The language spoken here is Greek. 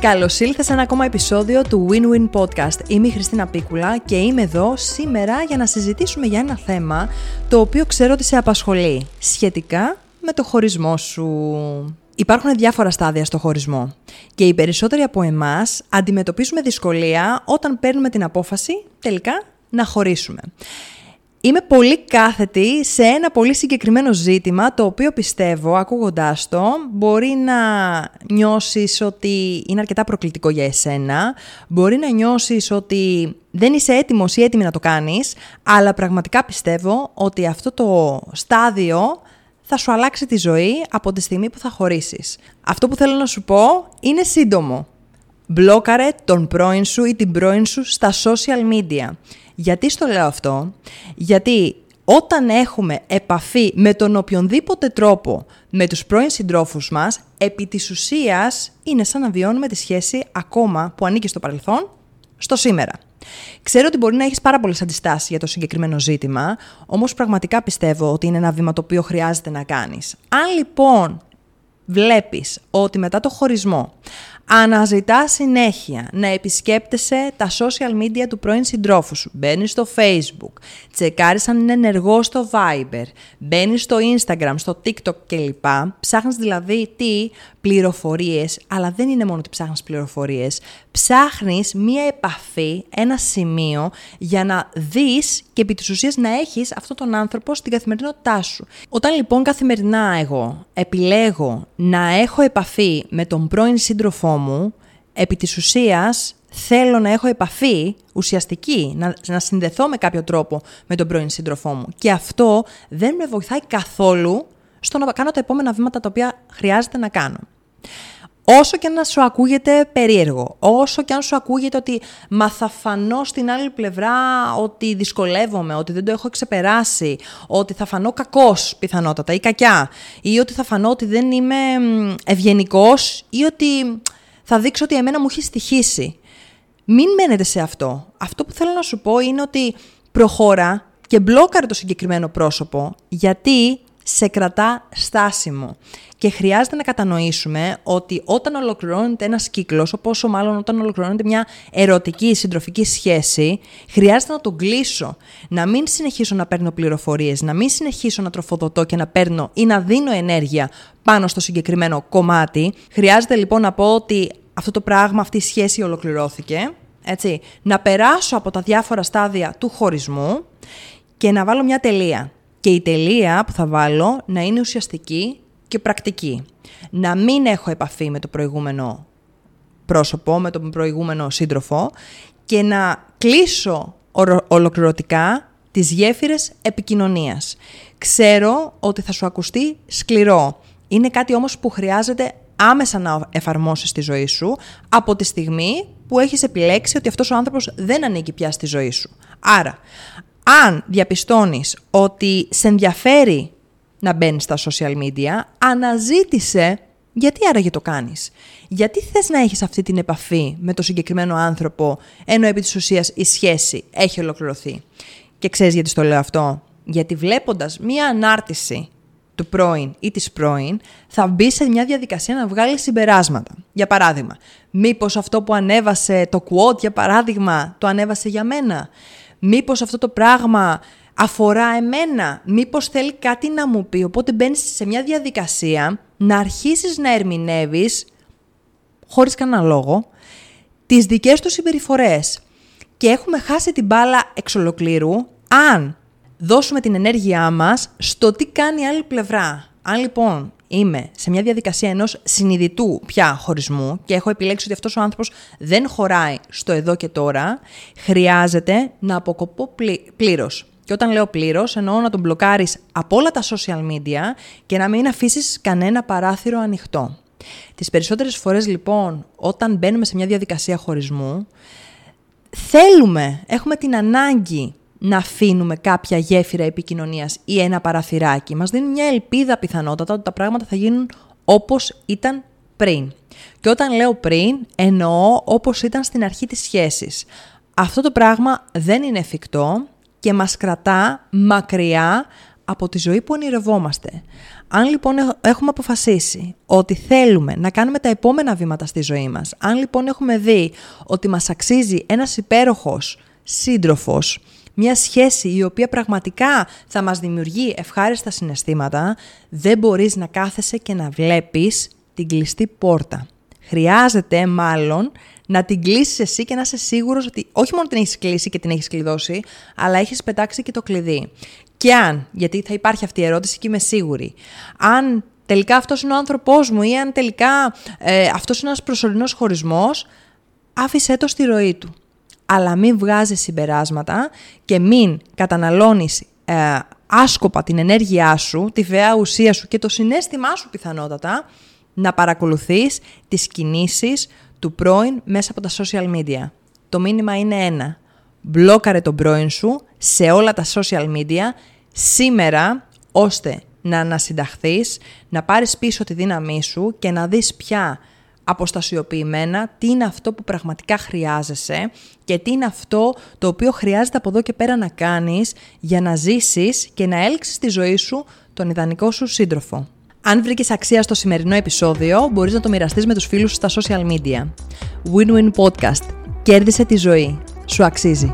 Καλώς ήλθες σε ένα ακόμα επεισόδιο του Win-Win Podcast. Είμαι η Χριστίνα Πίκουλα και είμαι εδώ σήμερα για να συζητήσουμε για ένα θέμα το οποίο ξέρω ότι σε απασχολεί σχετικά με το χωρισμό σου. Υπάρχουν διάφορα στάδια στο χωρισμό και οι περισσότεροι από εμάς αντιμετωπίζουμε δυσκολία όταν παίρνουμε την απόφαση τελικά να χωρίσουμε. Είμαι πολύ κάθετη σε ένα πολύ συγκεκριμένο ζήτημα, το οποίο πιστεύω, ακούγοντάς το, μπορεί να νιώσεις ότι είναι αρκετά προκλητικό για εσένα, μπορεί να νιώσεις ότι δεν είσαι έτοιμος ή έτοιμη να το κάνεις, αλλά πραγματικά πιστεύω ότι αυτό το στάδιο θα σου αλλάξει τη ζωή από τη στιγμή που θα χωρίσεις. Αυτό που θέλω να σου πω είναι σύντομο. Μπλόκαρε τον πρώην σου ή την πρώην σου στα social media. Γιατί στο λέω αυτό, γιατί όταν έχουμε επαφή με τον οποιονδήποτε τρόπο με τους πρώην συντρόφους μας, επί της ουσίας είναι σαν να βιώνουμε τη σχέση ακόμα που ανήκει στο παρελθόν, στο σήμερα. Ξέρω ότι μπορεί να έχεις πάρα πολλές αντιστάσεις για το συγκεκριμένο ζήτημα, όμως πραγματικά πιστεύω ότι είναι ένα βήμα το οποίο χρειάζεται να κάνεις. Αν λοιπόν βλέπεις ότι μετά το χωρισμό Αναζητά συνέχεια να επισκέπτεσαι τα social media του πρώην συντρόφου σου. Μπαίνεις στο Facebook, τσεκάρεις αν είναι ενεργός στο Viber, μπαίνεις στο Instagram, στο TikTok κλπ. Ψάχνεις δηλαδή τι; Πληροφορίες, αλλά δεν είναι μόνο ότι ψάχνεις πληροφορίες. Ψάχνεις μία επαφή, ένα σημείο για να δεις και επί της ουσίας να έχεις αυτόν τον άνθρωπο στην καθημερινότητά σου. Όταν λοιπόν καθημερινά εγώ επιλέγω να έχω επαφή με τον πρώην σύντροφό μου, επί της ουσίας θέλω να έχω επαφή ουσιαστική, να, να συνδεθώ με κάποιο τρόπο με τον πρώην σύντροφό μου. Και αυτό δεν με βοηθάει καθόλου στο να κάνω τα επόμενα βήματα τα οποία χρειάζεται να κάνω. Όσο και να σου ακούγεται περίεργο, όσο και αν σου ακούγεται ότι μα θα φανώ στην άλλη πλευρά ότι δυσκολεύομαι, ότι δεν το έχω ξεπεράσει, ότι θα φανώ κακός πιθανότατα ή κακιά, ή ότι θα φανώ ότι δεν είμαι ευγενικός ή ότι θα δείξω ότι εμένα μου έχει στοιχήσει. Μην μένετε σε αυτό. Αυτό που θέλω να σου πω είναι ότι προχώρα και μπλόκαρε το συγκεκριμένο πρόσωπο, γιατί σε κρατά στάσιμο. Και χρειάζεται να κατανοήσουμε ότι όταν ολοκληρώνεται ένας κύκλος, όσο μάλλον όταν ολοκληρώνεται μια ερωτική συντροφική σχέση, χρειάζεται να τον κλείσω. Να μην συνεχίσω να παίρνω πληροφορίες, να μην συνεχίσω να τροφοδοτώ και να παίρνω ή να δίνω ενέργεια πάνω στο συγκεκριμένο κομμάτι. Χρειάζεται λοιπόν να πω ότι αυτό το πράγμα, αυτή η σχέση ολοκληρώθηκε. Έτσι, να περάσω από τα διάφορα στάδια του χωρισμού και να βάλω μια τελεία και η τελεία που θα βάλω να είναι ουσιαστική και πρακτική. Να μην έχω επαφή με το προηγούμενο πρόσωπο, με τον προηγούμενο σύντροφο και να κλείσω ολοκληρωτικά τις γέφυρες επικοινωνίας. Ξέρω ότι θα σου ακουστεί σκληρό. Είναι κάτι όμως που χρειάζεται άμεσα να εφαρμόσεις στη ζωή σου από τη στιγμή που έχεις επιλέξει ότι αυτός ο άνθρωπος δεν ανήκει πια στη ζωή σου. Άρα, αν διαπιστώνεις ότι σε ενδιαφέρει να μπαίνεις στα social media, αναζήτησε γιατί άραγε το κάνεις. Γιατί θες να έχεις αυτή την επαφή με το συγκεκριμένο άνθρωπο, ενώ επί της ουσίας η σχέση έχει ολοκληρωθεί. Και ξέρεις γιατί στο λέω αυτό; Γιατί βλέποντας μία ανάρτηση του πρώην ή της πρώην, θα μπει σε μια διαδικασία να βγάλει συμπεράσματα. Για παράδειγμα, μήπως αυτό που ανέβασε το quote, για παράδειγμα, το ανέβασε για μένα; Μήπως αυτό το πράγμα αφορά εμένα, μήπως θέλει κάτι να μου πει; Οπότε μπαίνεις σε μια διαδικασία να αρχίσεις να ερμηνεύεις, χωρίς κανένα λόγο, τις δικές του συμπεριφορές. Και έχουμε χάσει την μπάλα εξ ολοκλήρου αν δώσουμε την ενέργειά μας στο τι κάνει η άλλη πλευρά. Αν λοιπόν είμαι σε μια διαδικασία ενός συνειδητού πια χωρισμού και έχω επιλέξει ότι αυτός ο άνθρωπος δεν χωράει στο εδώ και τώρα, χρειάζεται να αποκοπώ πλήρως. Και όταν λέω πλήρως, εννοώ να τον μπλοκάρεις από όλα τα social media και να μην αφήσεις κανένα παράθυρο ανοιχτό. Τις περισσότερες φορές λοιπόν, όταν μπαίνουμε σε μια διαδικασία χωρισμού, θέλουμε, έχουμε την ανάγκη να αφήνουμε κάποια γέφυρα επικοινωνίας ή ένα παραθυράκι. Μας δίνουν μια ελπίδα πιθανότατα ότι τα πράγματα θα γίνουν όπως ήταν πριν. Και όταν λέω πριν, εννοώ όπως ήταν στην αρχή της σχέσης. Αυτό το πράγμα δεν είναι εφικτό και μας κρατά μακριά από τη ζωή που ονειρευόμαστε. Αν λοιπόν έχουμε αποφασίσει ότι θέλουμε να κάνουμε τα επόμενα βήματα στη ζωή μας, αν λοιπόν έχουμε δει ότι μας αξίζει ένας υπέροχος σύντροφος, μια σχέση η οποία πραγματικά θα μας δημιουργεί ευχάριστα συναισθήματα, δεν μπορείς να κάθεσαι και να βλέπεις την κλειστή πόρτα. Χρειάζεται μάλλον να την κλείσεις εσύ και να είσαι σίγουρος ότι όχι μόνο την έχεις κλείσει και την έχεις κλειδώσει, αλλά έχεις πετάξει και το κλειδί. Και αν, γιατί θα υπάρχει αυτή η ερώτηση και είμαι σίγουρη, αν τελικά αυτός είναι ο άνθρωπός μου ή αν τελικά ε, αυτός είναι ένας προσωρινός χωρισμός, άφησέ το στη ροή του. Αλλά μην βγάζεις συμπεράσματα και μην καταναλώνεις ε, άσκοπα την ενέργειά σου, τη βέα ουσία σου και το συνέστημά σου πιθανότατα, να παρακολουθείς τις κινήσεις του πρώην μέσα από τα social media. Το μήνυμα είναι ένα. Μπλόκαρε τον πρώην σου σε όλα τα social media σήμερα ώστε να ανασυνταχθείς, να πάρεις πίσω τη δύναμή σου και να δεις πια αποστασιοποιημένα τι είναι αυτό που πραγματικά χρειάζεσαι και τι είναι αυτό το οποίο χρειάζεται από εδώ και πέρα να κάνεις για να ζήσεις και να έλξεις τη ζωή σου τον ιδανικό σου σύντροφο. Αν βρήκες αξία στο σημερινό επεισόδιο, μπορείς να το μοιραστείς με τους φίλους σου στα social media. Win-win podcast. Κέρδισε τη ζωή. Σου αξίζει.